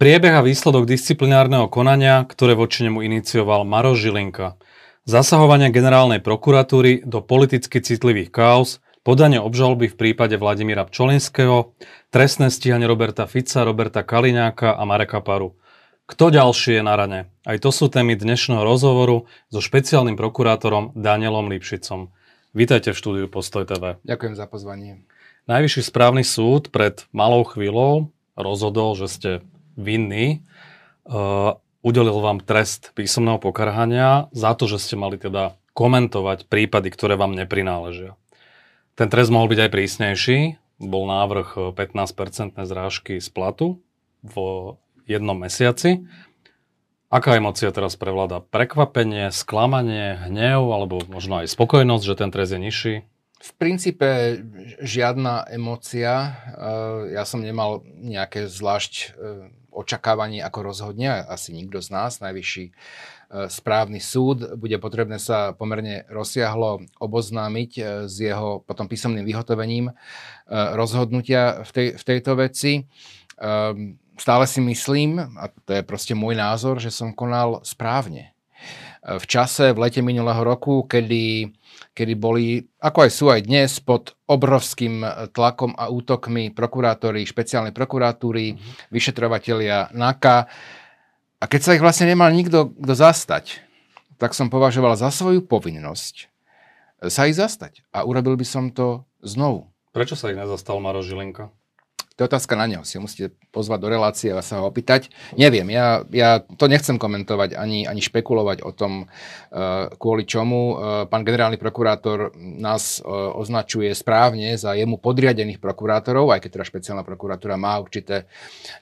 Priebeh a výsledok disciplinárneho konania, ktoré voči nemu inicioval Maroš Žilinka. Zasahovanie generálnej prokuratúry do politicky citlivých kaos, podanie obžaloby v prípade Vladimíra Pčolinského, trestné stíhanie Roberta Fica, Roberta Kaliňáka a Mareka Paru. Kto ďalší je na rane? Aj to sú témy dnešného rozhovoru so špeciálnym prokurátorom Danielom Lipšicom. Vítajte v štúdiu Postoj TV. Ďakujem za pozvanie. Najvyšší správny súd pred malou chvíľou rozhodol, že ste vinný, uh, udelil vám trest písomného pokarhania za to, že ste mali teda komentovať prípady, ktoré vám neprináležia. Ten trest mohol byť aj prísnejší, bol návrh 15% zrážky z platu v jednom mesiaci. Aká emocia teraz prevláda? Prekvapenie, sklamanie, hnev alebo možno aj spokojnosť, že ten trest je nižší? V princípe žiadna emocia. Ja som nemal nejaké zvlášť očakávanie, ako rozhodne, asi nikto z nás, najvyšší e, správny súd, bude potrebné sa pomerne rozsiahlo oboznámiť e, s jeho potom písomným vyhotovením e, rozhodnutia v, tej, v tejto veci. Stále si myslím, a to je proste môj názor, že som konal správne. V čase, v lete minulého roku, kedy kedy boli, ako aj sú aj dnes, pod obrovským tlakom a útokmi prokurátori, špeciálnej prokuratúry, mm-hmm. vyšetrovatelia NAKA. A keď sa ich vlastne nemal nikto kto zastať, tak som považoval za svoju povinnosť sa ich zastať. A urobil by som to znovu. Prečo sa ich nezastal Maro Žilinka? To je otázka na neho. Si ho musíte pozvať do relácie a sa ho opýtať. Neviem, ja, ja to nechcem komentovať ani, ani špekulovať o tom, uh, kvôli čomu. Uh, pán generálny prokurátor nás uh, označuje správne za jemu podriadených prokurátorov, aj keď teda špeciálna prokuratúra má určité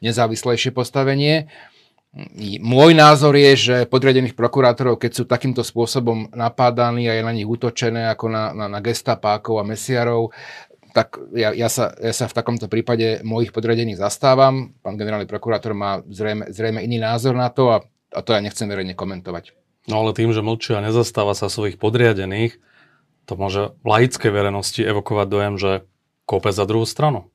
nezávislejšie postavenie. Môj názor je, že podriadených prokurátorov, keď sú takýmto spôsobom napádaní a je na nich útočené ako na, na, na gestapákov a mesiarov, tak ja, ja, sa, ja sa v takomto prípade mojich podriadených zastávam. Pán generálny prokurátor má zrejme, zrejme iný názor na to a, a to ja nechcem verejne komentovať. No ale tým, že mlčí a nezastáva sa svojich podriadených, to môže v laickej verejnosti evokovať dojem, že kope za druhú stranu.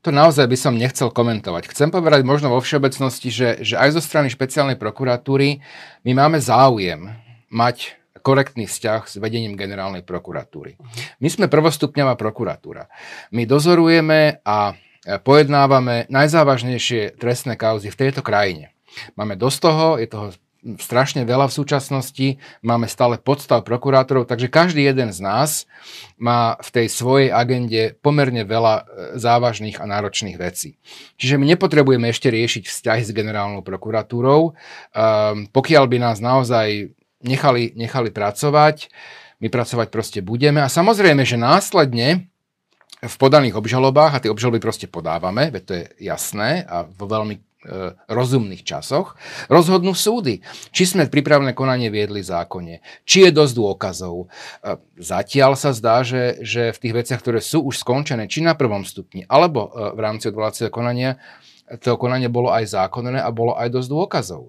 To naozaj by som nechcel komentovať. Chcem povedať možno vo všeobecnosti, že, že aj zo strany špeciálnej prokuratúry my máme záujem mať korektný vzťah s vedením generálnej prokuratúry. My sme prvostupňová prokuratúra. My dozorujeme a pojednávame najzávažnejšie trestné kauzy v tejto krajine. Máme dosť toho, je toho strašne veľa v súčasnosti, máme stále podstav prokurátorov, takže každý jeden z nás má v tej svojej agende pomerne veľa e, závažných a náročných vecí. Čiže my nepotrebujeme ešte riešiť vzťahy s generálnou prokuratúrou. Um, pokiaľ by nás naozaj nechali, nechali pracovať. My pracovať proste budeme. A samozrejme, že následne v podaných obžalobách, a tie obžaloby proste podávame, veď to je jasné a vo veľmi e, rozumných časoch, rozhodnú súdy, či sme pripravené konanie viedli zákone, či je dosť dôkazov. E, zatiaľ sa zdá, že, že v tých veciach, ktoré sú už skončené, či na prvom stupni, alebo e, v rámci odvolacieho konania, to konanie bolo aj zákonné a bolo aj dosť dôkazov.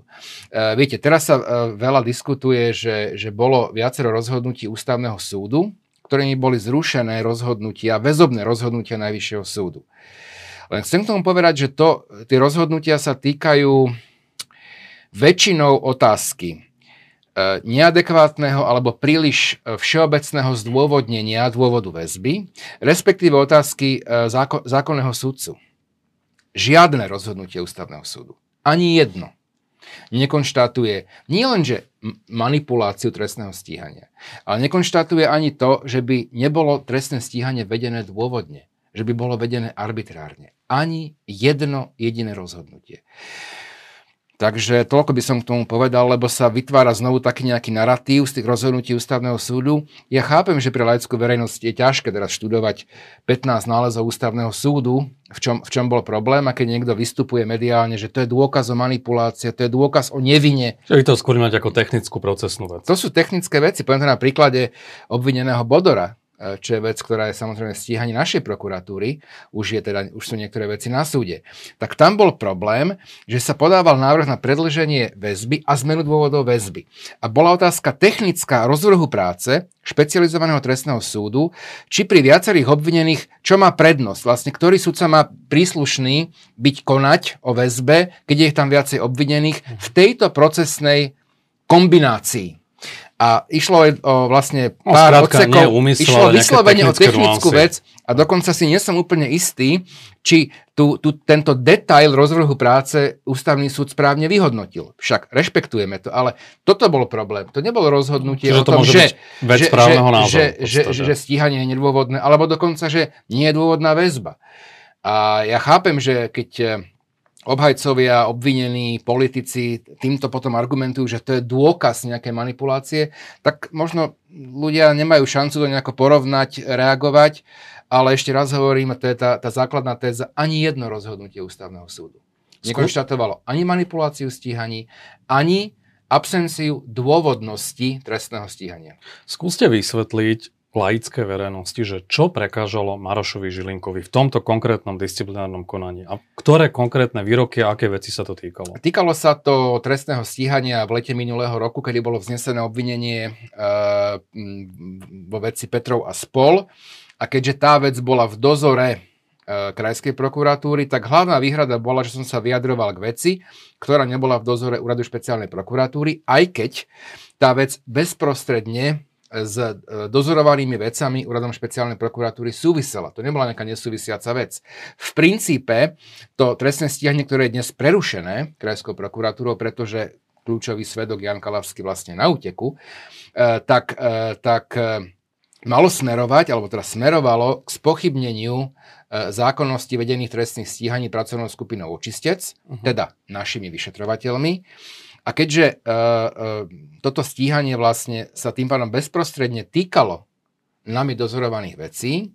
E, viete, teraz sa e, veľa diskutuje, že, že bolo viacero rozhodnutí ústavného súdu, ktorými boli zrušené rozhodnutia, väzobné rozhodnutia Najvyššieho súdu. Len chcem k tomu povedať, že to, tie rozhodnutia sa týkajú väčšinou otázky e, neadekvátneho alebo príliš všeobecného zdôvodnenia dôvodu väzby, respektíve otázky zákonného súdcu žiadne rozhodnutie ústavného súdu. Ani jedno nekonštatuje nielenže manipuláciu trestného stíhania, ale nekonštatuje ani to, že by nebolo trestné stíhanie vedené dôvodne, že by bolo vedené arbitrárne. Ani jedno jediné rozhodnutie. Takže toľko by som k tomu povedal, lebo sa vytvára znovu taký nejaký narratív z tých rozhodnutí ústavného súdu. Ja chápem, že pre laickú verejnosť je ťažké teraz študovať 15 nálezov ústavného súdu, v čom, v čom bol problém a keď niekto vystupuje mediálne, že to je dôkaz o manipulácii, to je dôkaz o nevine. Že to skôr mať ako technickú procesnú vec. To sú technické veci. Poviem to na príklade obvineného Bodora čo je vec, ktorá je samozrejme stíhanie našej prokuratúry, už, je teda, už sú niektoré veci na súde. Tak tam bol problém, že sa podával návrh na predlženie väzby a zmenu dôvodov väzby. A bola otázka technická rozvrhu práce špecializovaného trestného súdu, či pri viacerých obvinených, čo má prednosť, vlastne ktorý súdca má príslušný byť konať o väzbe, keď je tam viacej obvinených v tejto procesnej kombinácii. A išlo o vlastne no, pár no, odsekov, úmysl, išlo vyslovene o technickú nuancy. vec a dokonca si nie som úplne istý, či tu, tu, tento detail rozvrhu práce ústavný súd správne vyhodnotil. Však rešpektujeme to, ale toto bol problém. To nebolo rozhodnutie Čiže o tom, že, že, názoru, že, že, že, že stíhanie je nedôvodné, alebo dokonca, že nie je dôvodná väzba. A ja chápem, že keď obhajcovia, obvinení, politici týmto potom argumentujú, že to je dôkaz nejakej manipulácie, tak možno ľudia nemajú šancu to nejako porovnať, reagovať, ale ešte raz hovorím, to je tá, tá základná téza, ani jedno rozhodnutie ústavného súdu nekonštatovalo ani manipuláciu stíhaní, ani absenciu dôvodnosti trestného stíhania. Skúste vysvetliť, laické verejnosti, že čo prekážalo Marošovi Žilinkovi v tomto konkrétnom disciplinárnom konaní a ktoré konkrétne výroky a aké veci sa to týkalo? Týkalo sa to trestného stíhania v lete minulého roku, kedy bolo vznesené obvinenie e, vo veci Petrov a spol a keďže tá vec bola v dozore e, krajskej prokuratúry, tak hlavná výhrada bola, že som sa vyjadroval k veci, ktorá nebola v dozore úradu špeciálnej prokuratúry, aj keď tá vec bezprostredne s e, dozorovanými vecami úradom špeciálnej prokuratúry súvisela. To nebola nejaká nesúvisiaca vec. V princípe to trestné stíhanie, ktoré je dnes prerušené krajskou prokuratúrou, pretože kľúčový svedok Jan Kalavský vlastne na úteku, e, tak, e, tak malo smerovať, alebo teda smerovalo k spochybneniu zákonnosti vedených trestných stíhaní pracovnou skupinou očistec, uh-huh. teda našimi vyšetrovateľmi. A keďže uh, uh, toto stíhanie vlastne sa tým pádom bezprostredne týkalo nami dozorovaných vecí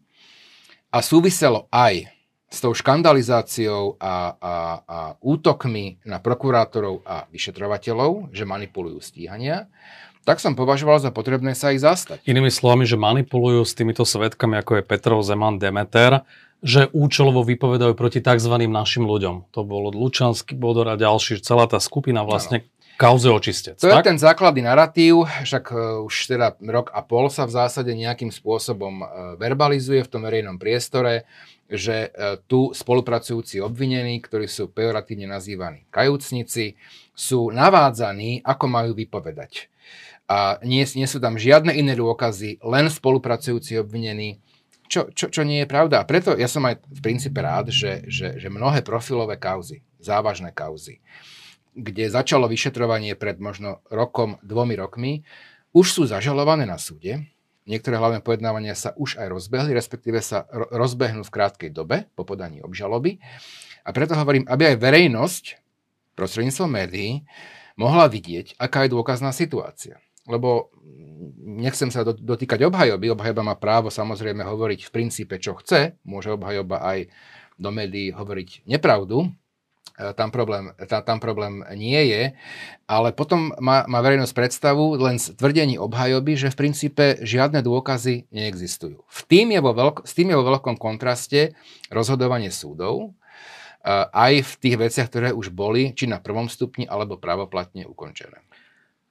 a súviselo aj s tou škandalizáciou a, a, a útokmi na prokurátorov a vyšetrovateľov, že manipulujú stíhania, tak som považoval za potrebné sa ich zastať. Inými slovami, že manipulujú s týmito svetkami, ako je Petrov Zeman Demeter, že účelovo vypovedajú proti tzv. našim ľuďom. To bolo Lučanský Bodor a ďalší, celá tá skupina vlastne, kauze očistec. To tak? je ten základný narratív, však uh, už teda rok a pol sa v zásade nejakým spôsobom uh, verbalizuje v tom verejnom priestore, že uh, tu spolupracujúci obvinení, ktorí sú pejoratívne nazývaní kajúcnici, sú navádzaní, ako majú vypovedať. A nie, nie sú tam žiadne iné dôkazy, len spolupracujúci obvinení, čo, čo, čo nie je pravda. A preto ja som aj v princípe rád, že, že, že mnohé profilové kauzy, závažné kauzy, kde začalo vyšetrovanie pred možno rokom, dvomi rokmi, už sú zažalované na súde. Niektoré hlavné pojednávania sa už aj rozbehli, respektíve sa rozbehnú v krátkej dobe po podaní obžaloby. A preto hovorím, aby aj verejnosť prostredníctvom médií mohla vidieť, aká je dôkazná situácia. Lebo nechcem sa dotýkať obhajoby. Obhajoba má právo samozrejme hovoriť v princípe, čo chce. Môže obhajoba aj do médií hovoriť nepravdu, tam problém, tá, tam problém nie je, ale potom má, má verejnosť predstavu len z tvrdení obhajoby, že v princípe žiadne dôkazy neexistujú. V tým je vo veľk, s tým je vo veľkom kontraste rozhodovanie súdov, e, aj v tých veciach, ktoré už boli, či na prvom stupni, alebo pravoplatne ukončené.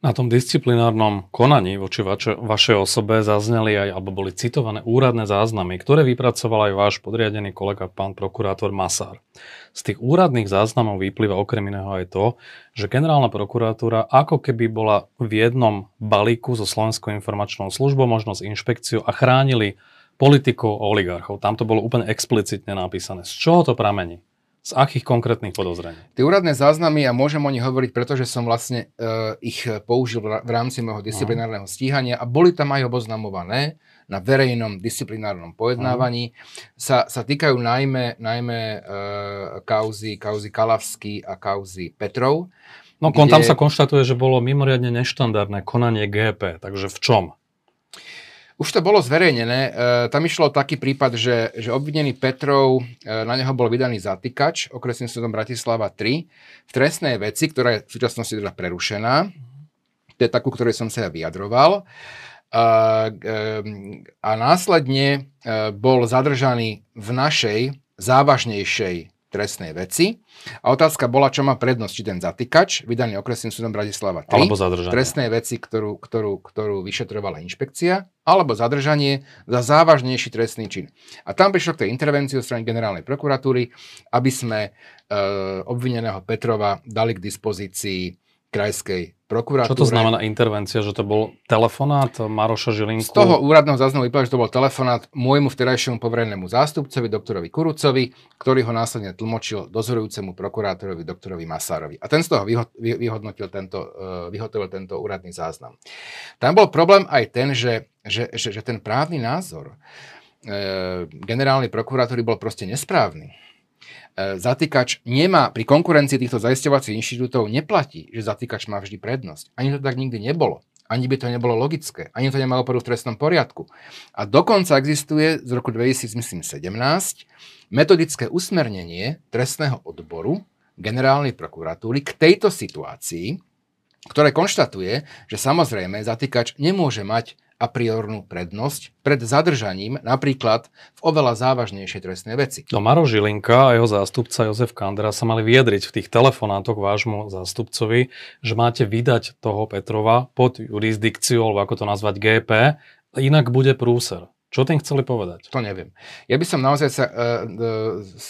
Na tom disciplinárnom konaní voči vaše, vašej osobe zazneli aj, alebo boli citované úradné záznamy, ktoré vypracoval aj váš podriadený kolega, pán prokurátor Masár. Z tých úradných záznamov vyplýva okrem iného aj to, že generálna prokuratúra ako keby bola v jednom balíku so Slovenskou informačnou službou, možno s inšpekciou a chránili politikov a oligarchov. Tam to bolo úplne explicitne napísané. Z čoho to pramení? Z akých konkrétnych podozrení? Tie úradné záznamy, a môžem o nich hovoriť, pretože som vlastne uh, ich použil v rámci môjho disciplinárneho stíhania a boli tam aj oboznamované na verejnom disciplinárnom pojednávaní. Sa, sa týkajú najmä, najmä uh, kauzy, kauzy Kalavský a kauzy Petrov. No kde... tam sa konštatuje, že bolo mimoriadne neštandardné konanie GP, takže v čom? Už to bolo zverejnené. E, tam išlo taký prípad, že, že obvinený Petrov, e, na neho bol vydaný zatýkač okresným súdom Bratislava 3 v trestnej veci, ktorá je v súčasnosti teda prerušená. To je takú, ktorej som sa ja vyjadroval. a následne bol zadržaný v našej závažnejšej trestnej veci. A otázka bola, čo má prednosť, či ten zatýkač, vydaný okresným súdom Bratislava 3, alebo zadržanie. trestnej veci, ktorú, ktorú, ktorú vyšetrovala inšpekcia, alebo zadržanie za závažnejší trestný čin. A tam prišlo k tej intervencii od strany generálnej prokuratúry, aby sme e, obvineného Petrova dali k dispozícii krajskej prokuratúre. Čo to znamená intervencia? Že to bol telefonát Maroša Žilinku? Z toho úradného záznamu vyplýva, že to bol telefonát môjmu vterajšiemu poverenému zástupcovi, doktorovi Kurucovi, ktorý ho následne tlmočil dozorujúcemu prokurátorovi, doktorovi Masárovi. A ten z toho vyhodnotil tento, eh, vyhotovil tento úradný záznam. Tam bol problém aj ten, že, že, že, že ten právny názor e, generálnej prokuratúry bol proste nesprávny. E, zatýkač nemá, pri konkurencii týchto zaisťovacích inštitútov neplatí, že zatýkač má vždy prednosť. Ani to tak nikdy nebolo. Ani by to nebolo logické. Ani to nemalo oporu v trestnom poriadku. A dokonca existuje z roku 2017 metodické usmernenie trestného odboru generálnej prokuratúry k tejto situácii, ktoré konštatuje, že samozrejme zatýkač nemôže mať a priornú prednosť pred zadržaním napríklad v oveľa závažnejšej trestnej veci. No Maro Žilinka a jeho zástupca Jozef Kandra sa mali vyjadriť v tých telefonátoch vášmu zástupcovi, že máte vydať toho Petrova pod jurisdikciu, alebo ako to nazvať GP, inak bude prúser. Čo tým chceli povedať? To neviem. Ja by som naozaj sa uh,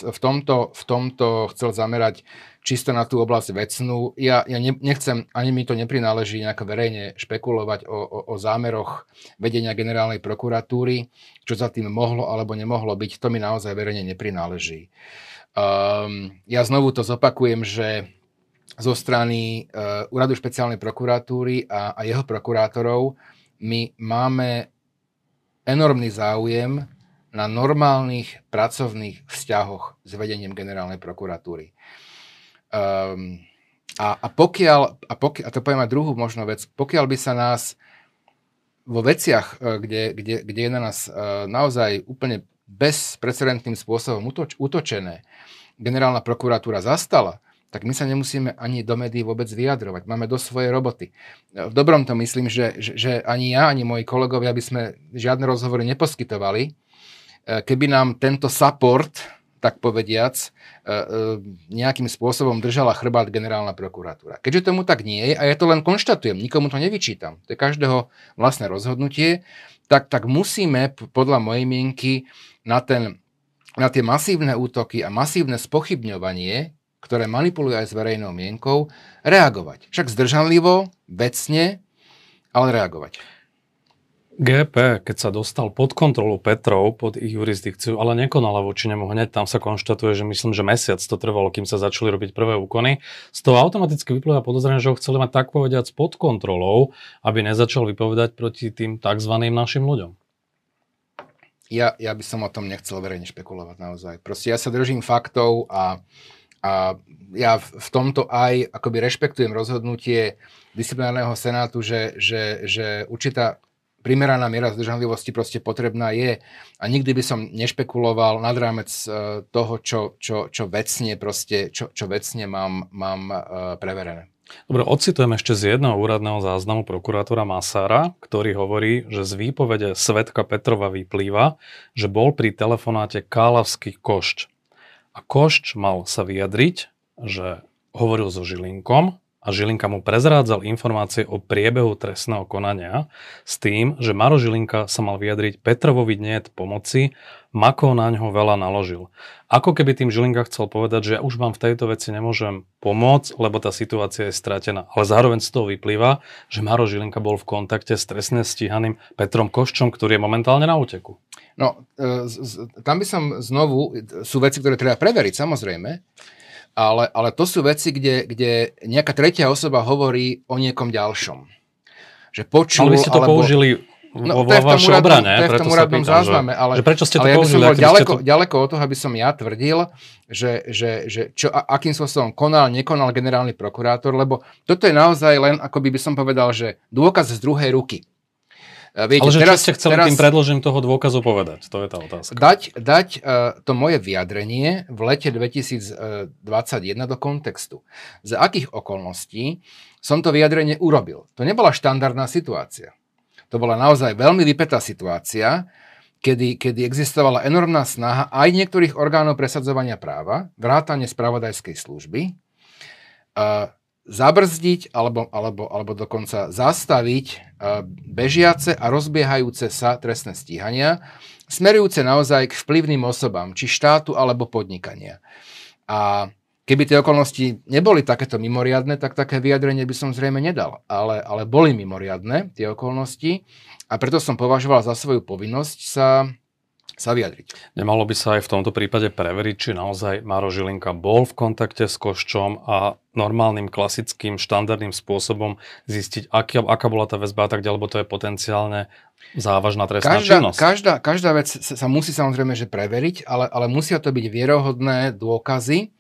v, tomto, v tomto chcel zamerať čisto na tú oblasť vecnú. Ja, ja nechcem, ani mi to neprináleží nejako verejne špekulovať o, o, o zámeroch vedenia generálnej prokuratúry, čo za tým mohlo alebo nemohlo byť, to mi naozaj verejne neprináleží. Um, ja znovu to zopakujem, že zo strany uh, Úradu špeciálnej prokuratúry a, a jeho prokurátorov my máme enormný záujem na normálnych pracovných vzťahoch s vedením generálnej prokuratúry. Um, a, a, pokiaľ, a, pokiaľ, a to poviem aj druhú možnú vec, pokiaľ by sa nás vo veciach, e, kde, kde, kde je na nás uh, naozaj úplne bezprecedentným spôsobom útoč, útočené, generálna prokuratúra zastala, tak my sa nemusíme ani do médií vôbec vyjadrovať. Máme do svojej roboty. V dobrom to myslím, že, že, že ani ja, ani moji kolegovia by sme žiadne rozhovory neposkytovali, e, keby nám tento support tak povediac, e, e, nejakým spôsobom držala chrbát generálna prokuratúra. Keďže tomu tak nie je, a ja to len konštatujem, nikomu to nevyčítam, to je každého vlastné rozhodnutie, tak, tak musíme podľa mojej mienky na, ten, na tie masívne útoky a masívne spochybňovanie, ktoré manipulujú aj s verejnou mienkou, reagovať. Však zdržanlivo, vecne, ale reagovať. GP, keď sa dostal pod kontrolu Petrov, pod ich jurisdikciu, ale nekonala voči nemu hneď, tam sa konštatuje, že myslím, že mesiac to trvalo, kým sa začali robiť prvé úkony. Z toho automaticky vyplýva podozrenie, že ho chceli mať tak povediať pod kontrolou, aby nezačal vypovedať proti tým tzv. našim ľuďom. Ja, ja by som o tom nechcel verejne špekulovať naozaj. Proste ja sa držím faktov a, a ja v tomto aj akoby rešpektujem rozhodnutie disciplinárneho senátu, že, že, že určitá primeraná miera zdržanlivosti proste potrebná je a nikdy by som nešpekuloval nad rámec e, toho, čo, čo, čo vecne proste, čo, čo vecne mám, mám e, preverené. Dobre, ocitujem ešte z jedného úradného záznamu prokurátora Masára, ktorý hovorí, že z výpovede svetka Petrova vyplýva, že bol pri telefonáte Kálavský košť. A košť mal sa vyjadriť, že hovoril so Žilinkom a Žilinka mu prezrádzal informácie o priebehu trestného konania s tým, že Maro Žilinka sa mal vyjadriť Petrovovi niet pomoci, Mako na ňo veľa naložil. Ako keby tým Žilinka chcel povedať, že ja už vám v tejto veci nemôžem pomôcť, lebo tá situácia je stratená. Ale zároveň z toho vyplýva, že Maro Žilinka bol v kontakte s trestne stíhaným Petrom Koščom, ktorý je momentálne na úteku. No, e, tam by som znovu, sú veci, ktoré treba preveriť, samozrejme, ale, ale to sú veci, kde, kde nejaká tretia osoba hovorí o niekom ďalšom. Že počul, ale vy ste to alebo... použili No, to je v tom úradnom, obrane, to je v tom úradnom pýtam, zázname, ale, že prečo ste to ale ja by som bol ďaleko, to... ďaleko od toho, aby som ja tvrdil, že, že, že čo, a, akým spôsobom konal, nekonal generálny prokurátor, lebo toto je naozaj len, ako by som povedal, že dôkaz z druhej ruky. Viete, Ale že teraz, čo ste chceli teraz, tým predložením toho dôkazu povedať? To je tá otázka. Dať, dať uh, to moje vyjadrenie v lete 2021 do kontextu. Za akých okolností som to vyjadrenie urobil? To nebola štandardná situácia. To bola naozaj veľmi vypetá situácia, kedy, kedy existovala enormná snaha aj niektorých orgánov presadzovania práva, vrátane spravodajskej služby, uh, zabrzdiť alebo, alebo, alebo dokonca zastaviť uh, bežiace a rozbiehajúce sa trestné stíhania, smerujúce naozaj k vplyvným osobám, či štátu alebo podnikania. A Keby tie okolnosti neboli takéto mimoriadne, tak také vyjadrenie by som zrejme nedal. Ale, ale boli mimoriadne tie okolnosti a preto som považoval za svoju povinnosť sa, sa vyjadriť. Nemalo by sa aj v tomto prípade preveriť, či naozaj Maro Žilinka bol v kontakte s Koščom a normálnym, klasickým, štandardným spôsobom zistiť, aká, aká bola tá väzba a tak ďalej, lebo to je potenciálne závažná trestná každá, činnosť. Každá, každá vec sa musí samozrejme že preveriť, ale, ale musia to byť vierohodné dôkazy,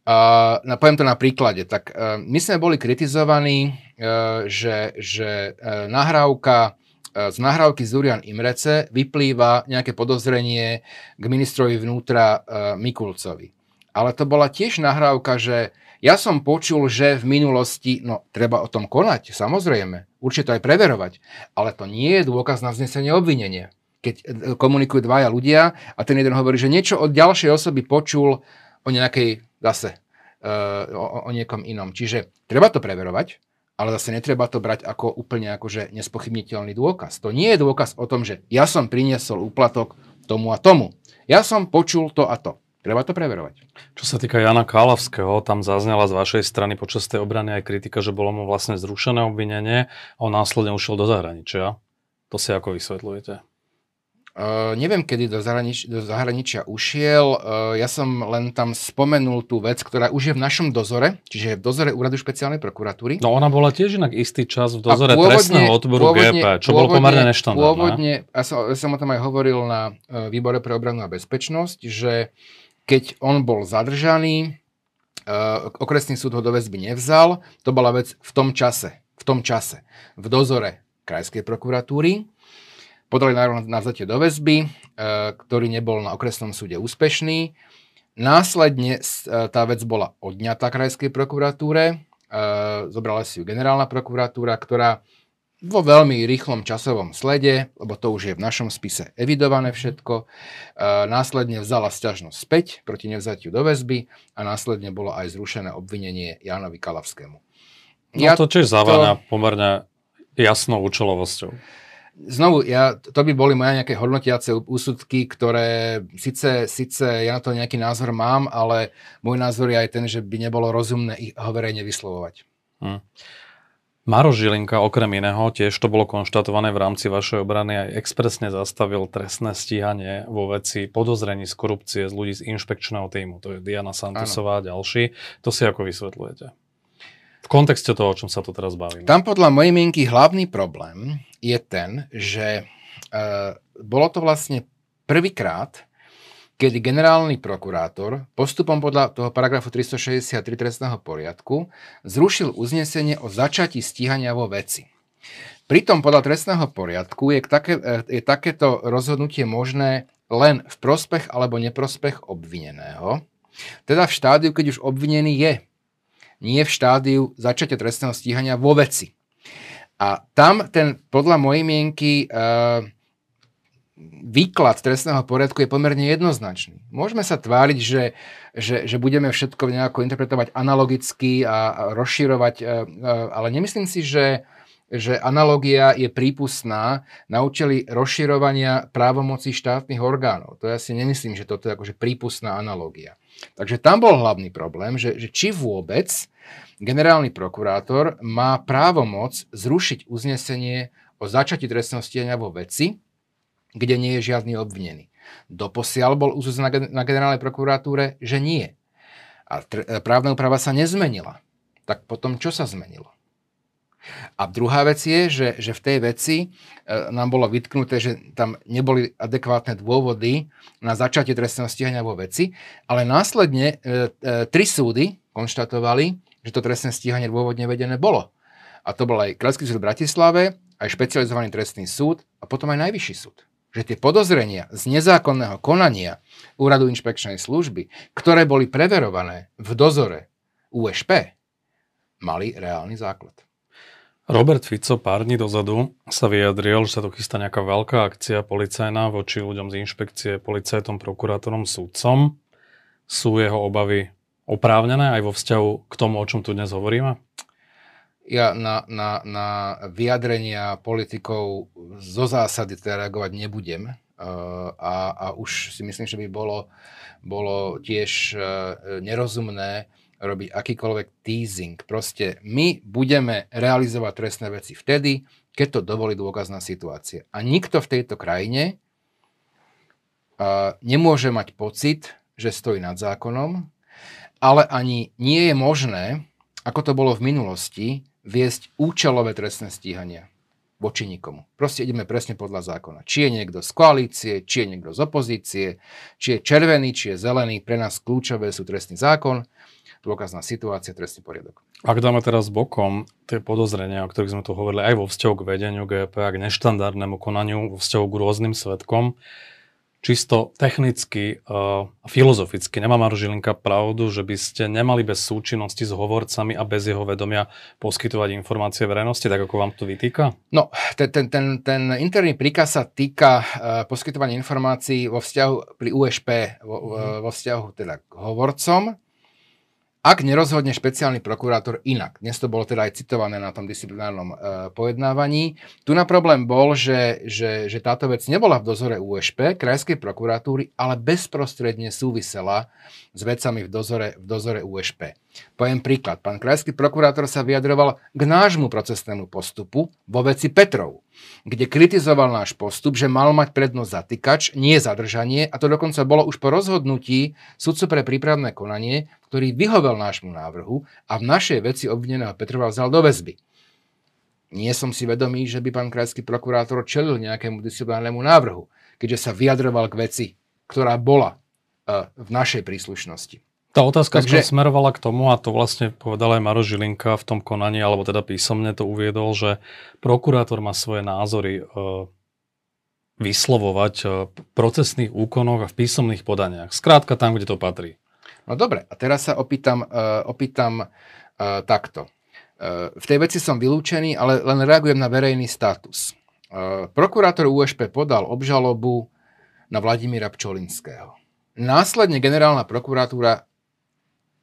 Uh, poviem to na príklade. Tak uh, my sme boli kritizovaní, uh, že, že uh, nahrávka z nahrávky Zurian Imrece vyplýva nejaké podozrenie k ministrovi vnútra uh, Mikulcovi. Ale to bola tiež nahrávka, že ja som počul, že v minulosti, no treba o tom konať, samozrejme, určite to aj preverovať, ale to nie je dôkaz na vznesenie obvinenia. Keď uh, komunikujú dvaja ľudia a ten jeden hovorí, že niečo od ďalšej osoby počul o nejakej zase o, o niekom inom. Čiže treba to preverovať, ale zase netreba to brať ako úplne akože nespochybniteľný dôkaz. To nie je dôkaz o tom, že ja som priniesol úplatok tomu a tomu. Ja som počul to a to. Treba to preverovať. Čo sa týka Jana Kálavského, tam zaznela z vašej strany počas tej obrany aj kritika, že bolo mu vlastne zrušené obvinenie a on následne ušiel do zahraničia. To si ako vysvetľujete? Uh, neviem, kedy do, zahranič- do zahraničia ušiel. Uh, ja som len tam spomenul tú vec, ktorá už je v našom dozore, čiže je v dozore Úradu špeciálnej prokuratúry. No ona bola tiež inak istý čas v dozore pôvodne, trestného odboru pôvodne, GP, čo pôvodne, bolo pomerne neštandardné. Pôvodne, ja som, ja som o tom aj hovoril na uh, výbore pre obranu a bezpečnosť, že keď on bol zadržaný, uh, okresný súd ho do väzby nevzal, to bola vec v tom čase, v tom čase, v dozore krajskej prokuratúry podali na vzatie do väzby, e, ktorý nebol na okresnom súde úspešný. Následne e, tá vec bola odňatá krajskej prokuratúre, e, zobrala si ju generálna prokuratúra, ktorá vo veľmi rýchlom časovom slede, lebo to už je v našom spise evidované všetko, následne vzala sťažnosť späť proti nevzatiu do väzby a následne bolo aj zrušené obvinenie Jánovi Kalavskému. No ja to tiež závaňa to... pomerne jasnou účelovosťou. Znovu, ja, to by boli moje nejaké hodnotiace úsudky, ktoré síce, síce ja na to nejaký názor mám, ale môj názor je aj ten, že by nebolo rozumné ich ho verejne vyslovovať. Hmm. Maro Žilinka, okrem iného, tiež to bolo konštatované v rámci vašej obrany, aj expresne zastavil trestné stíhanie vo veci podozrení z korupcie z ľudí z inšpekčného týmu. To je Diana Santosová a ďalší. To si ako vysvetľujete? Kontexte toho, o čom sa tu teraz bavíme. Tam podľa mojej mienky hlavný problém je ten, že uh, bolo to vlastne prvýkrát, kedy generálny prokurátor postupom podľa toho paragrafu 363 trestného poriadku zrušil uznesenie o začatí stíhania vo veci. Pritom podľa trestného poriadku je, také, e, je takéto rozhodnutie možné len v prospech alebo neprospech obvineného, teda v štádiu, keď už obvinený je nie v štádiu začatia trestného stíhania vo veci. A tam ten, podľa mojej mienky, uh, výklad trestného poriadku je pomerne jednoznačný. Môžeme sa tváriť, že, že, že budeme všetko nejako interpretovať analogicky a rozširovať, uh, uh, ale nemyslím si, že, že analogia je prípustná na účely rozširovania právomocí štátnych orgánov. To ja si nemyslím, že toto je akože prípustná analogia. Takže tam bol hlavný problém, že, že či vôbec generálny prokurátor má právomoc zrušiť uznesenie o začatí trestného stíhania vo veci, kde nie je žiadny obvinený. Doposiaľ bol uznesený na generálnej prokuratúre, že nie. A tr- právna úprava sa nezmenila. Tak potom čo sa zmenilo? A druhá vec je, že, že v tej veci e, nám bolo vytknuté, že tam neboli adekvátne dôvody na začatie trestného stíhania vo veci, ale následne e, e, tri súdy konštatovali, že to trestné stíhanie dôvodne vedené bolo. A to bol aj Krajský súd v Bratislave, aj špecializovaný trestný súd a potom aj Najvyšší súd. Že tie podozrenia z nezákonného konania Úradu inšpekčnej služby, ktoré boli preverované v dozore USP, mali reálny základ. Robert Fico pár dní dozadu sa vyjadril, že sa tu chystá nejaká veľká akcia policajná voči ľuďom z inšpekcie, policajtom, prokurátorom, súdcom. Sú jeho obavy oprávnené aj vo vzťahu k tomu, o čom tu dnes hovoríme? Ja na, na, na vyjadrenia politikov zo zásady teda reagovať nebudem. Uh, a, a už si myslím, že by bolo, bolo tiež uh, nerozumné robiť akýkoľvek teasing. Proste my budeme realizovať trestné veci vtedy, keď to dovolí dôkazná situácia. A nikto v tejto krajine uh, nemôže mať pocit, že stojí nad zákonom, ale ani nie je možné, ako to bolo v minulosti, viesť účelové trestné stíhania voči nikomu. Proste ideme presne podľa zákona. Či je niekto z koalície, či je niekto z opozície, či je červený, či je zelený, pre nás kľúčové sú trestný zákon dôkazná situácia, trestný poriadok. Ak dáme teraz bokom tie podozrenia, o ktorých sme tu hovorili aj vo vzťahu k vedeniu GP a k neštandardnému konaniu, vo vzťahu k rôznym svetkom, čisto technicky a uh, filozoficky nemá Maro Žilinka pravdu, že by ste nemali bez súčinnosti s hovorcami a bez jeho vedomia poskytovať informácie verejnosti, tak ako vám to vytýka? No, ten, ten, ten, ten interný príkaz sa týka uh, poskytovania informácií vo vzťahu pri USP, vo, mm. vo vzťahu teda k hovorcom ak nerozhodne špeciálny prokurátor inak. Dnes to bolo teda aj citované na tom disciplinárnom e, pojednávaní. Tu na problém bol, že, že, že táto vec nebola v dozore USP, krajskej prokuratúry, ale bezprostredne súvisela s vecami v dozore, v dozore USP. Poviem príklad. Pán krajský prokurátor sa vyjadroval k nášmu procesnému postupu vo veci Petrov, kde kritizoval náš postup, že mal mať prednosť zatýkač, nie zadržanie, a to dokonca bolo už po rozhodnutí sudcu pre prípravné konanie, ktorý vyhovel nášmu návrhu a v našej veci obvineného Petrova vzal do väzby. Nie som si vedomý, že by pán krajský prokurátor čelil nejakému disciplinárnemu návrhu, keďže sa vyjadroval k veci, ktorá bola uh, v našej príslušnosti. Tá otázka Takže... smerovala k tomu, a to vlastne povedal aj Maro Žilinka v tom konaní, alebo teda písomne to uviedol, že prokurátor má svoje názory uh, vyslovovať uh, v procesných úkonoch a v písomných podaniach. Skrátka tam, kde to patrí. No dobre, a teraz sa opýtam, uh, opýtam takto. V tej veci som vylúčený, ale len reagujem na verejný status. Prokurátor USP podal obžalobu na Vladimíra Pčolinského. Následne generálna prokuratúra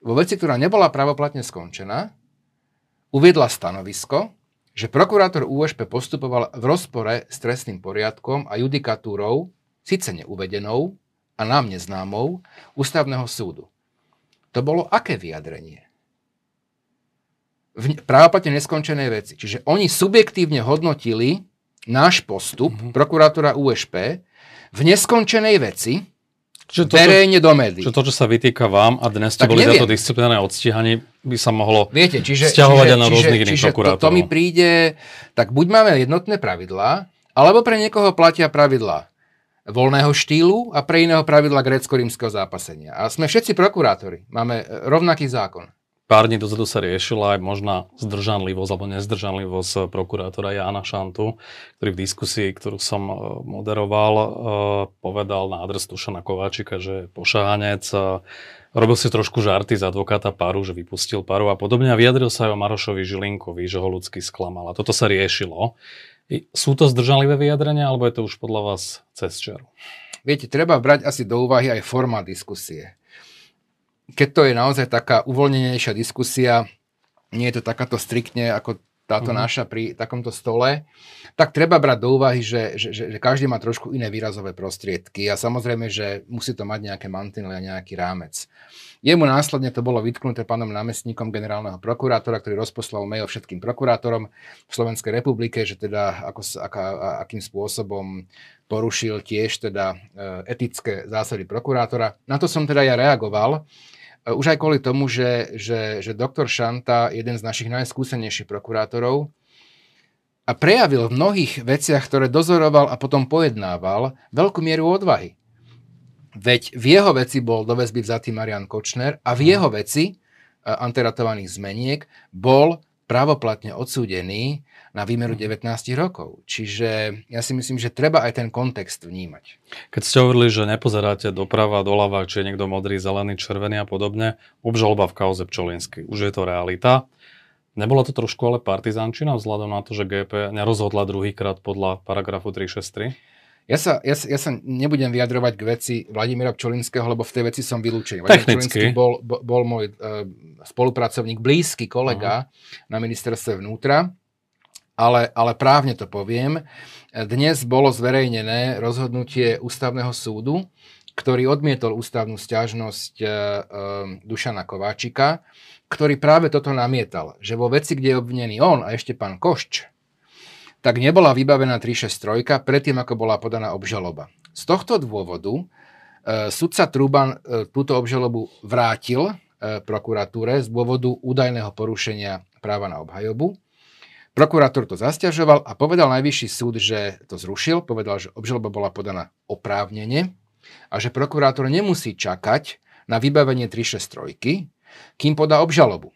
vo veci, ktorá nebola pravoplatne skončená, uviedla stanovisko, že prokurátor USP postupoval v rozpore s trestným poriadkom a judikatúrou, síce neuvedenou a nám neznámou, ústavného súdu. To bolo aké vyjadrenie? V právoplatne neskončenej veci. Čiže oni subjektívne hodnotili náš postup, mm-hmm. prokurátora USP, v neskončenej veci, Čiže to, verejne do médií. Čiže to, čo sa vytýka vám a dnes ste boli neviem. za to disciplinárne odstíhanie, by sa mohlo Viete, čiže, stiahovať čiže, aj na rôznych iných čiže prokurátorov. To, to mi príde, tak buď máme jednotné pravidlá, alebo pre niekoho platia pravidlá voľného štýlu a pre iného pravidla grécko-rímskeho zápasenia. A sme všetci prokurátori. Máme e, rovnaký zákon. Pár dní dozadu sa riešila aj možná zdržanlivosť alebo nezdržanlivosť prokurátora Jana Šantu, ktorý v diskusii, ktorú som e, moderoval, e, povedal na adres Tušana Kováčika, že je pošahanec. Robil si trošku žarty z advokáta Paru, že vypustil Paru a podobne a vyjadril sa aj o Marošovi Žilinkovi, že ho ľudsky sklamal. A toto sa riešilo. Sú to zdržanlivé vyjadrenia, alebo je to už podľa vás cez čaru? Viete, treba brať asi do úvahy aj forma diskusie. Keď to je naozaj taká uvoľnenejšia diskusia, nie je to takáto striktne ako táto mm. naša pri takomto stole, tak treba brať do úvahy, že, že, že, že každý má trošku iné výrazové prostriedky a samozrejme, že musí to mať nejaké mantinely a nejaký rámec. Jemu následne to bolo vytknuté pánom námestníkom generálneho prokurátora, ktorý rozposlal mail všetkým prokurátorom v Slovenskej republike, že teda ako, aká, akým spôsobom porušil tiež teda e, etické zásady prokurátora. Na to som teda ja reagoval, už aj kvôli tomu, že, že, že doktor Šanta, jeden z našich najskúsenejších prokurátorov, a prejavil v mnohých veciach, ktoré dozoroval a potom pojednával, veľkú mieru odvahy. Veď v jeho veci bol do väzby vzatý Marian Kočner a v jeho veci e, anteratovaných zmeniek bol pravoplatne odsúdený na výmeru 19 rokov. Čiže ja si myslím, že treba aj ten kontext vnímať. Keď ste hovorili, že nepozeráte doprava, doľava, či je niekto modrý, zelený, červený a podobne, obžaloba v kauze Pčolinsky. Už je to realita. Nebola to trošku ale partizánčina vzhľadom na to, že GP nerozhodla druhýkrát podľa paragrafu 363? Ja sa, ja, ja sa nebudem vyjadrovať k veci Vladimíra Pčolinského, lebo v tej veci som vylúčený. Technicky. bol, bol, bol môj uh, spolupracovník, blízky kolega uh-huh. na ministerstve vnútra, ale, ale právne to poviem. Dnes bolo zverejnené rozhodnutie ústavného súdu, ktorý odmietol ústavnú stiažnosť uh, uh, Dušana Kováčika, ktorý práve toto namietal, že vo veci, kde je obvinený on a ešte pán Košč, tak nebola vybavená 363 predtým, ako bola podaná obžaloba. Z tohto dôvodu e, sudca Truban e, túto obžalobu vrátil e, prokuratúre z dôvodu údajného porušenia práva na obhajobu. Prokurátor to zasťažoval a povedal najvyšší súd, že to zrušil, povedal, že obžaloba bola podaná oprávnene a že prokurátor nemusí čakať na vybavenie 363, kým podá obžalobu.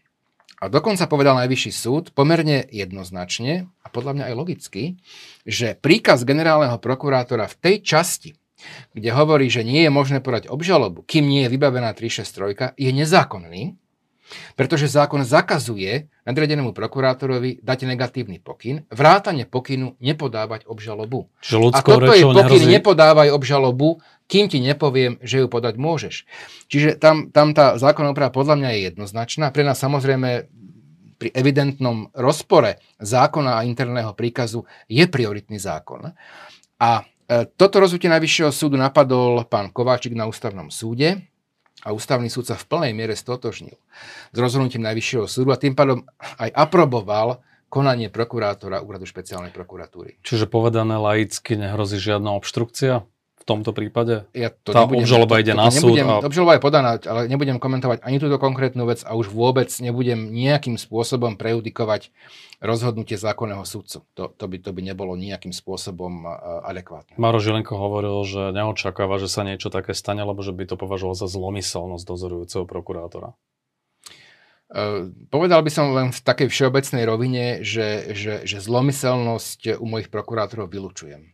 A dokonca povedal najvyšší súd pomerne jednoznačne a podľa mňa aj logicky, že príkaz generálneho prokurátora v tej časti, kde hovorí, že nie je možné podať obžalobu, kým nie je vybavená 363, je nezákonný, pretože zákon zakazuje nadriadenému prokurátorovi dať negatívny pokyn, vrátane pokynu nepodávať obžalobu. a toto je pokyn nehrozí... nepodávaj obžalobu, kým ti nepoviem, že ju podať môžeš. Čiže tam, tam tá zákonná úprava podľa mňa je jednoznačná. Pre nás samozrejme pri evidentnom rozpore zákona a interného príkazu je prioritný zákon. A e, toto rozhodnutie Najvyššieho súdu napadol pán Kováčik na ústavnom súde a ústavný súd sa v plnej miere stotožnil s rozhodnutím Najvyššieho súdu a tým pádom aj aproboval konanie prokurátora úradu špeciálnej prokuratúry. Čiže povedané laicky nehrozí žiadna obštrukcia? V tomto prípade? Ja to tá nebudem, obžaloba ide to, na to nebudem, súd. A... Obžaloba je podaná, ale nebudem komentovať ani túto konkrétnu vec a už vôbec nebudem nejakým spôsobom prejudikovať rozhodnutie zákonného súdcu. To, to, by, to by nebolo nejakým spôsobom adekvátne. Maro Žilinko hovoril, že neočakáva, že sa niečo také stane, lebo že by to považoval za zlomyselnosť dozorujúceho prokurátora. Uh, povedal by som len v takej všeobecnej rovine, že, že, že zlomyselnosť u mojich prokurátorov vylučujem.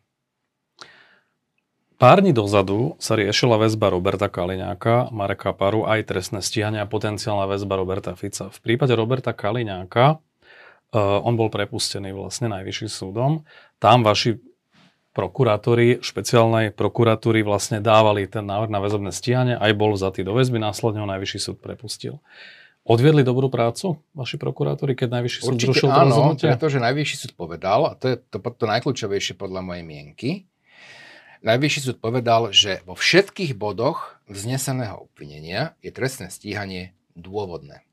Pár dní dozadu sa riešila väzba Roberta Kaliňáka, Mareka Paru, aj trestné stíhania a potenciálna väzba Roberta Fica. V prípade Roberta Kaliňáka, uh, on bol prepustený vlastne najvyšším súdom, tam vaši prokurátori špeciálnej prokuratúry vlastne dávali ten návrh na väzobné stíhanie, aj bol vzatý do väzby, následne ho najvyšší súd prepustil. Odviedli dobrú prácu vaši prokurátori, keď najvyšší súd Určite zrušil to áno, rozhodnutie? pretože najvyšší súd povedal, a to je to, to najkľúčovejšie podľa mojej mienky, Najvyšší súd povedal, že vo všetkých bodoch vzneseného obvinenia je trestné stíhanie dôvodné.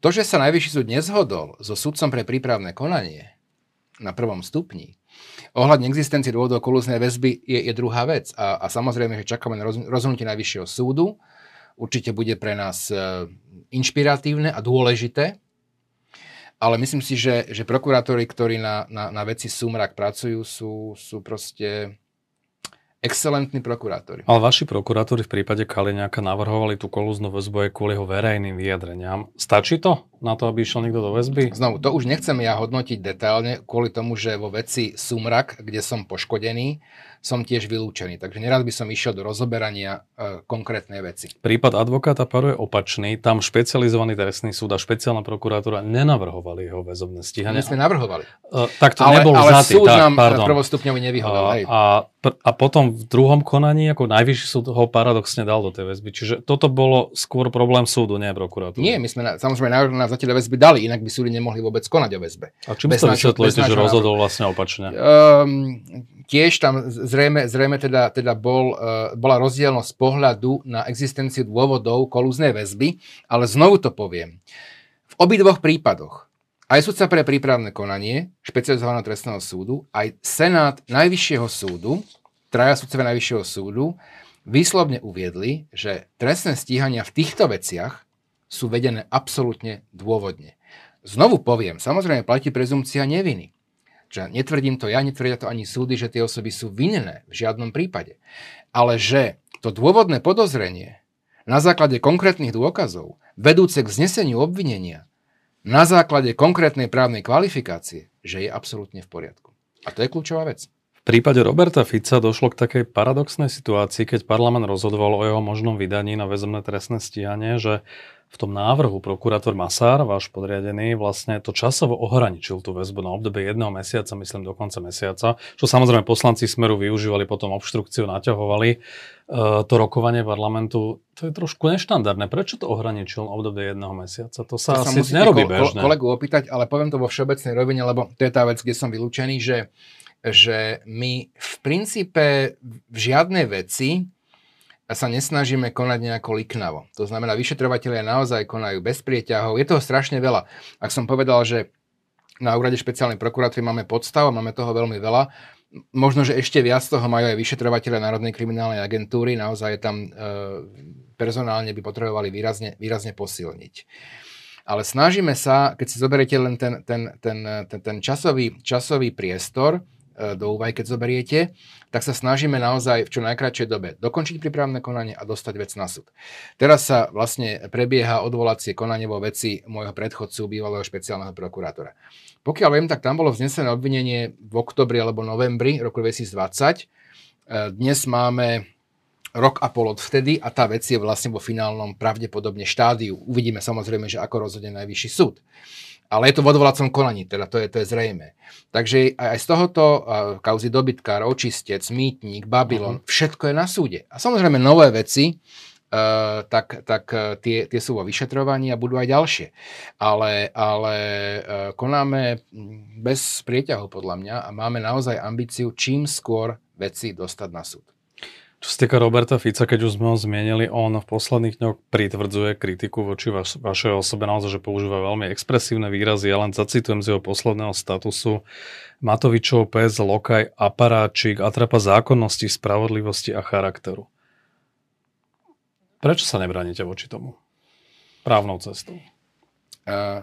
To, že sa Najvyšší súd nezhodol so sudcom pre prípravné konanie na prvom stupni, ohľadne existencie dôvodov kolúznej väzby je, je druhá vec. A, a samozrejme, že čakáme na rozhodnutie Najvyššieho súdu. Určite bude pre nás e, inšpiratívne a dôležité, ale myslím si, že, že prokurátori, ktorí na, na, na veci Sumrak pracujú, sú, sú proste excelentní prokurátori. Ale vaši prokurátori v prípade Kaliňáka navrhovali tú kolúznu väzbu aj kvôli jeho verejným vyjadreniam. Stačí to na to, aby išiel niekto do väzby? Znovu, to už nechcem ja hodnotiť detailne kvôli tomu, že vo veci Sumrak, kde som poškodený, som tiež vylúčený. Takže nerad by som išiel do rozoberania e, konkrétnej veci. Prípad advokáta Paru je opačný. Tam špecializovaný trestný súd a špeciálna prokuratúra nenavrhovali jeho väzobné stíhanie. My sme navrhovali. E, tak to ale, nebol ale vzatý. súd tak, nám pardon. prvostupňový nevyhovel. A, hej. a, a potom v druhom konaní, ako najvyšší súd ho paradoxne dal do tej väzby. Čiže toto bolo skôr problém súdu, nie prokuratúry. Nie, my sme na, samozrejme návrh na zatiaľ väzby dali, inak by súdy nemohli vôbec konať o väzbe. A čím to vysvetľujete, že rozhodol vlastne opačne? Um, tiež tam zrejme, zrejme teda, teda bol, uh, bola rozdielnosť pohľadu na existenciu dôvodov kolúznej väzby, ale znovu to poviem. V obidvoch prípadoch aj sudca pre prípravné konanie špecializovaného trestného súdu, aj Senát Najvyššieho súdu, traja sudcovia Najvyššieho súdu, výslovne uviedli, že trestné stíhania v týchto veciach sú vedené absolútne dôvodne. Znovu poviem, samozrejme platí prezumcia neviny. Že netvrdím to ja, netvrdia to ani súdy, že tie osoby sú vinné v žiadnom prípade. Ale že to dôvodné podozrenie na základe konkrétnych dôkazov, vedúce k zneseniu obvinenia, na základe konkrétnej právnej kvalifikácie, že je absolútne v poriadku. A to je kľúčová vec. V prípade Roberta Fica došlo k takej paradoxnej situácii, keď parlament rozhodoval o jeho možnom vydaní na väzobné trestné stíhanie, že v tom návrhu prokurátor Masár, váš podriadený, vlastne to časovo ohraničil tú väzbu na obdobie jedného mesiaca, myslím do konca mesiaca, čo samozrejme poslanci Smeru využívali, potom obštrukciu naťahovali. E, to rokovanie parlamentu, to je trošku neštandardné. Prečo to ohraničil obdobie jedného mesiaca? To sa, to asi nerobí ko- bežne. kolegu opýtať, ale poviem to vo všeobecnej rovine, lebo to je tá vec, kde som vylúčený, že že my v princípe v žiadnej veci sa nesnažíme konať nejako liknavo. To znamená, vyšetrovateľia naozaj konajú bez prieťahov. Je toho strašne veľa. Ak som povedal, že na úrade špeciálnej prokuratúry máme podstav, máme toho veľmi veľa, možno, že ešte viac toho majú aj vyšetrovateľe Národnej kriminálnej agentúry, naozaj tam e, personálne by potrebovali výrazne, výrazne posilniť. Ale snažíme sa, keď si zoberiete len ten, ten, ten, ten, ten časový, časový priestor, do úvahy, keď zoberiete, tak sa snažíme naozaj v čo najkračšej dobe dokončiť prípravné konanie a dostať vec na súd. Teraz sa vlastne prebieha odvolacie konanie vo veci môjho predchodcu, bývalého špeciálneho prokurátora. Pokiaľ viem, tak tam bolo vznesené obvinenie v oktobri alebo novembri roku 2020. E, dnes máme rok a pol od vtedy a tá vec je vlastne vo finálnom pravdepodobne štádiu. Uvidíme samozrejme, že ako rozhodne najvyšší súd. Ale je to v odvolacom konaní, teda to je, to je zrejme. Takže aj z tohoto uh, kauzy dobytkár, očistec, mýtnik, Babylon, uh-huh. všetko je na súde. A samozrejme nové veci, uh, tak, tak uh, tie, tie sú vo vyšetrovaní a budú aj ďalšie. Ale, ale uh, konáme bez prieťahu podľa mňa a máme naozaj ambíciu čím skôr veci dostať na súd. Čo sa týka Roberta Fica, keď už sme ho zmienili, on v posledných dňoch pritvrdzuje kritiku voči vaš, vašej osobe, naozaj, že používa veľmi expresívne výrazy. Ja len zacitujem z jeho posledného statusu. Matovičov, pes, lokaj, aparáčik, atrapa zákonnosti, spravodlivosti a charakteru. Prečo sa nebránite voči tomu? Právnou cestou. Uh,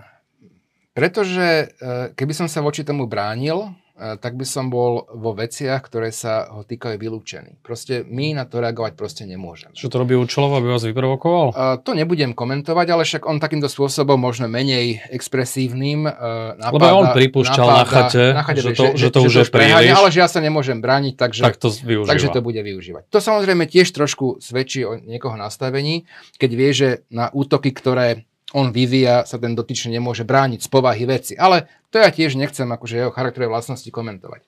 pretože uh, keby som sa voči tomu bránil, tak by som bol vo veciach, ktoré sa ho týkajú vylúčený. Proste my na to reagovať proste nemôžeme. Čo to robí účelovo, aby vás vyprovokoval? Uh, to nebudem komentovať, ale však on takýmto spôsobom možno menej expresívnym uh, napáda, Lebo on pripúšťal napáda, na chate, na chate že, to, že, že to už je príliš. Ale že ja sa nemôžem brániť, takže, tak to takže to bude využívať. To samozrejme tiež trošku svedčí o niekoho nastavení, keď vie, že na útoky, ktoré on vyvíja, sa ten dotyčný nemôže brániť z povahy veci. Ale to ja tiež nechcem akože jeho charakterové vlastnosti komentovať.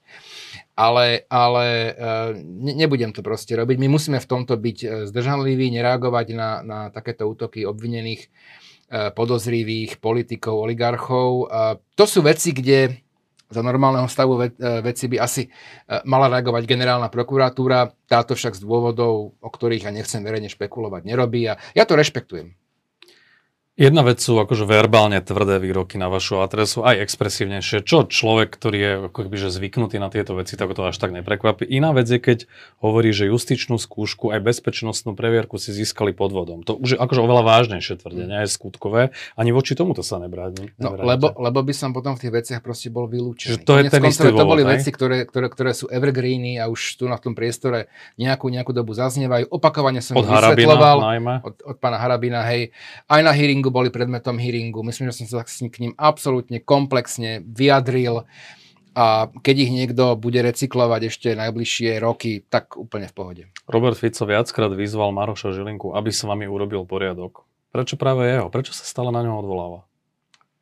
Ale, ale e, ne, nebudem to proste robiť. My musíme v tomto byť e, zdržanliví, nereagovať na, na takéto útoky obvinených, e, podozrivých politikov, oligarchov. To sú veci, kde za normálneho stavu veci by asi mala reagovať generálna prokuratúra. Táto však z dôvodov, o ktorých ja nechcem verejne špekulovať, nerobí. A ja to rešpektujem. Jedna vec sú akože verbálne tvrdé výroky na vašu adresu, aj expresívnejšie. Čo človek, ktorý je ako že zvyknutý na tieto veci, tak to až tak neprekvapí. Iná vec je, keď hovorí, že justičnú skúšku aj bezpečnostnú previerku si získali podvodom. To už je akože oveľa vážnejšie tvrdenie, aj skutkové. Ani voči tomuto sa nebráni. No, lebo, lebo by som potom v tých veciach proste bol vylúčený. Že to je ten istý To boli aj? veci, ktoré, ktoré, ktoré sú evergreeny a už tu na tom priestore nejakú, nejakú dobu zaznievajú. Opakovane som od ich vysvetloval. Od, od pána Harabina, hej. Aj na hearingu hearingu boli predmetom hearingu. Myslím, že som sa k ním absolútne komplexne vyjadril a keď ich niekto bude recyklovať ešte najbližšie roky, tak úplne v pohode. Robert Fico viackrát vyzval Maroša Žilinku, aby s vami urobil poriadok. Prečo práve jeho? Prečo sa stále na ňo odvoláva?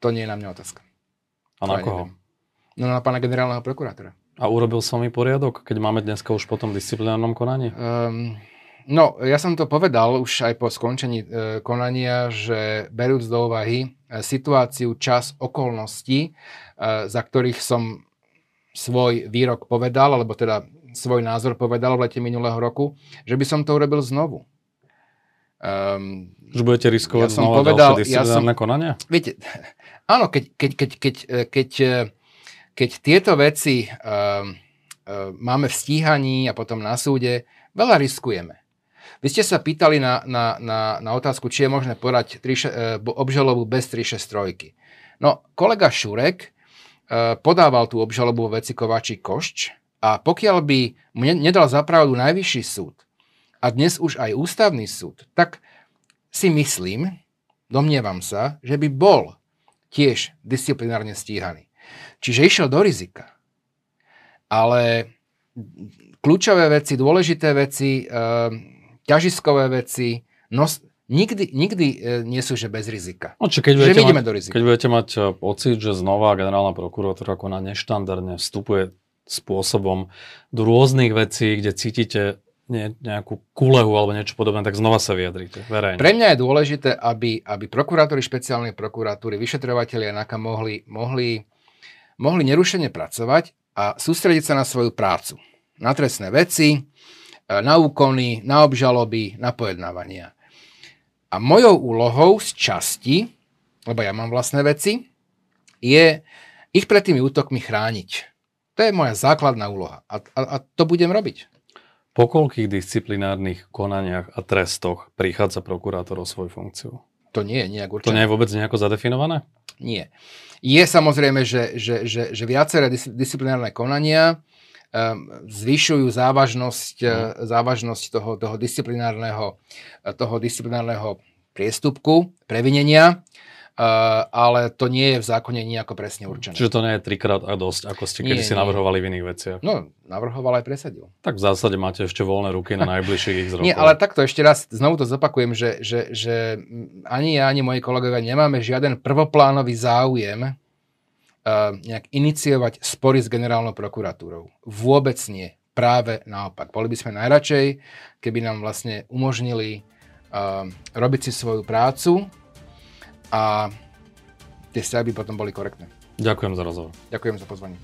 To nie je na mňa otázka. A na koho? No na pána generálneho prokurátora. A urobil s vami poriadok, keď máme dneska už potom disciplinárnom konaní? Um, No, ja som to povedal už aj po skončení e, konania, že berúc do úvahy e, situáciu, čas, okolností, e, za ktorých som svoj výrok povedal, alebo teda svoj názor povedal v lete minulého roku, že by som to urobil znovu. Um, že budete riskovať ja som znova povedal, ďalšie ja som, konania? Viete, áno, keď, keď, keď, keď, e, keď, e, keď tieto veci um, máme v stíhaní a potom na súde, veľa riskujeme. Vy ste sa pýtali na, na, na, na otázku, či je možné podať tri, e, obžalobu bez 363. No, kolega Šurek e, podával tú obžalobu veci Kováči Košč a pokiaľ by mu nedal zapravdu najvyšší súd a dnes už aj ústavný súd, tak si myslím, domnievam sa, že by bol tiež disciplinárne stíhaný. Čiže išiel do rizika. Ale kľúčové veci, dôležité veci, uh, ťažiskové veci, nos, nikdy, nikdy nie sú že bez rizika. No, či keď ideme mať, do rizika. Keď budete mať pocit, že znova generálna prokuratúra na neštandardne vstupuje spôsobom do rôznych vecí, kde cítite nie, nejakú kulehu alebo niečo podobné, tak znova sa vyjadrite verejne. Pre mňa je dôležité, aby, aby prokurátori špeciálnej prokuratúry, vyšetrovateľia NAKA mohli, mohli, mohli nerušene pracovať a sústrediť sa na svoju prácu. Na trestné veci, e, na úkony, na obžaloby, na pojednávania. A mojou úlohou z časti, lebo ja mám vlastné veci, je ich pred tými útokmi chrániť. To je moja základná úloha a, a, a to budem robiť. Po koľkých disciplinárnych konaniach a trestoch prichádza prokurátor o svoju funkciu? To nie je nejak určené. To nie je vôbec nejako zadefinované? Nie. Je samozrejme, že, že, že, že viaceré dis- disciplinárne konania zvyšujú závažnosť, hmm. závažnosť toho, toho, disciplinárneho, toho disciplinárneho priestupku, previnenia. Uh, ale to nie je v zákone nejako presne určené. Čiže to nie je trikrát a dosť, ako ste kedy si navrhovali v iných veciach. No, navrhoval aj presadil. Tak v zásade máte ešte voľné ruky na najbližších x rokov. Nie, ale takto ešte raz, znovu to zopakujem, že, že, že ani ja, ani moji kolegovia nemáme žiaden prvoplánový záujem nejak iniciovať spory s generálnou prokuratúrou. Vôbec nie. Práve naopak. Boli by sme najradšej, keby nám vlastne umožnili uh, robiť si svoju prácu, a tie vzťahy by potom boli korektné. Ďakujem za rozhovor. Ďakujem za pozvanie.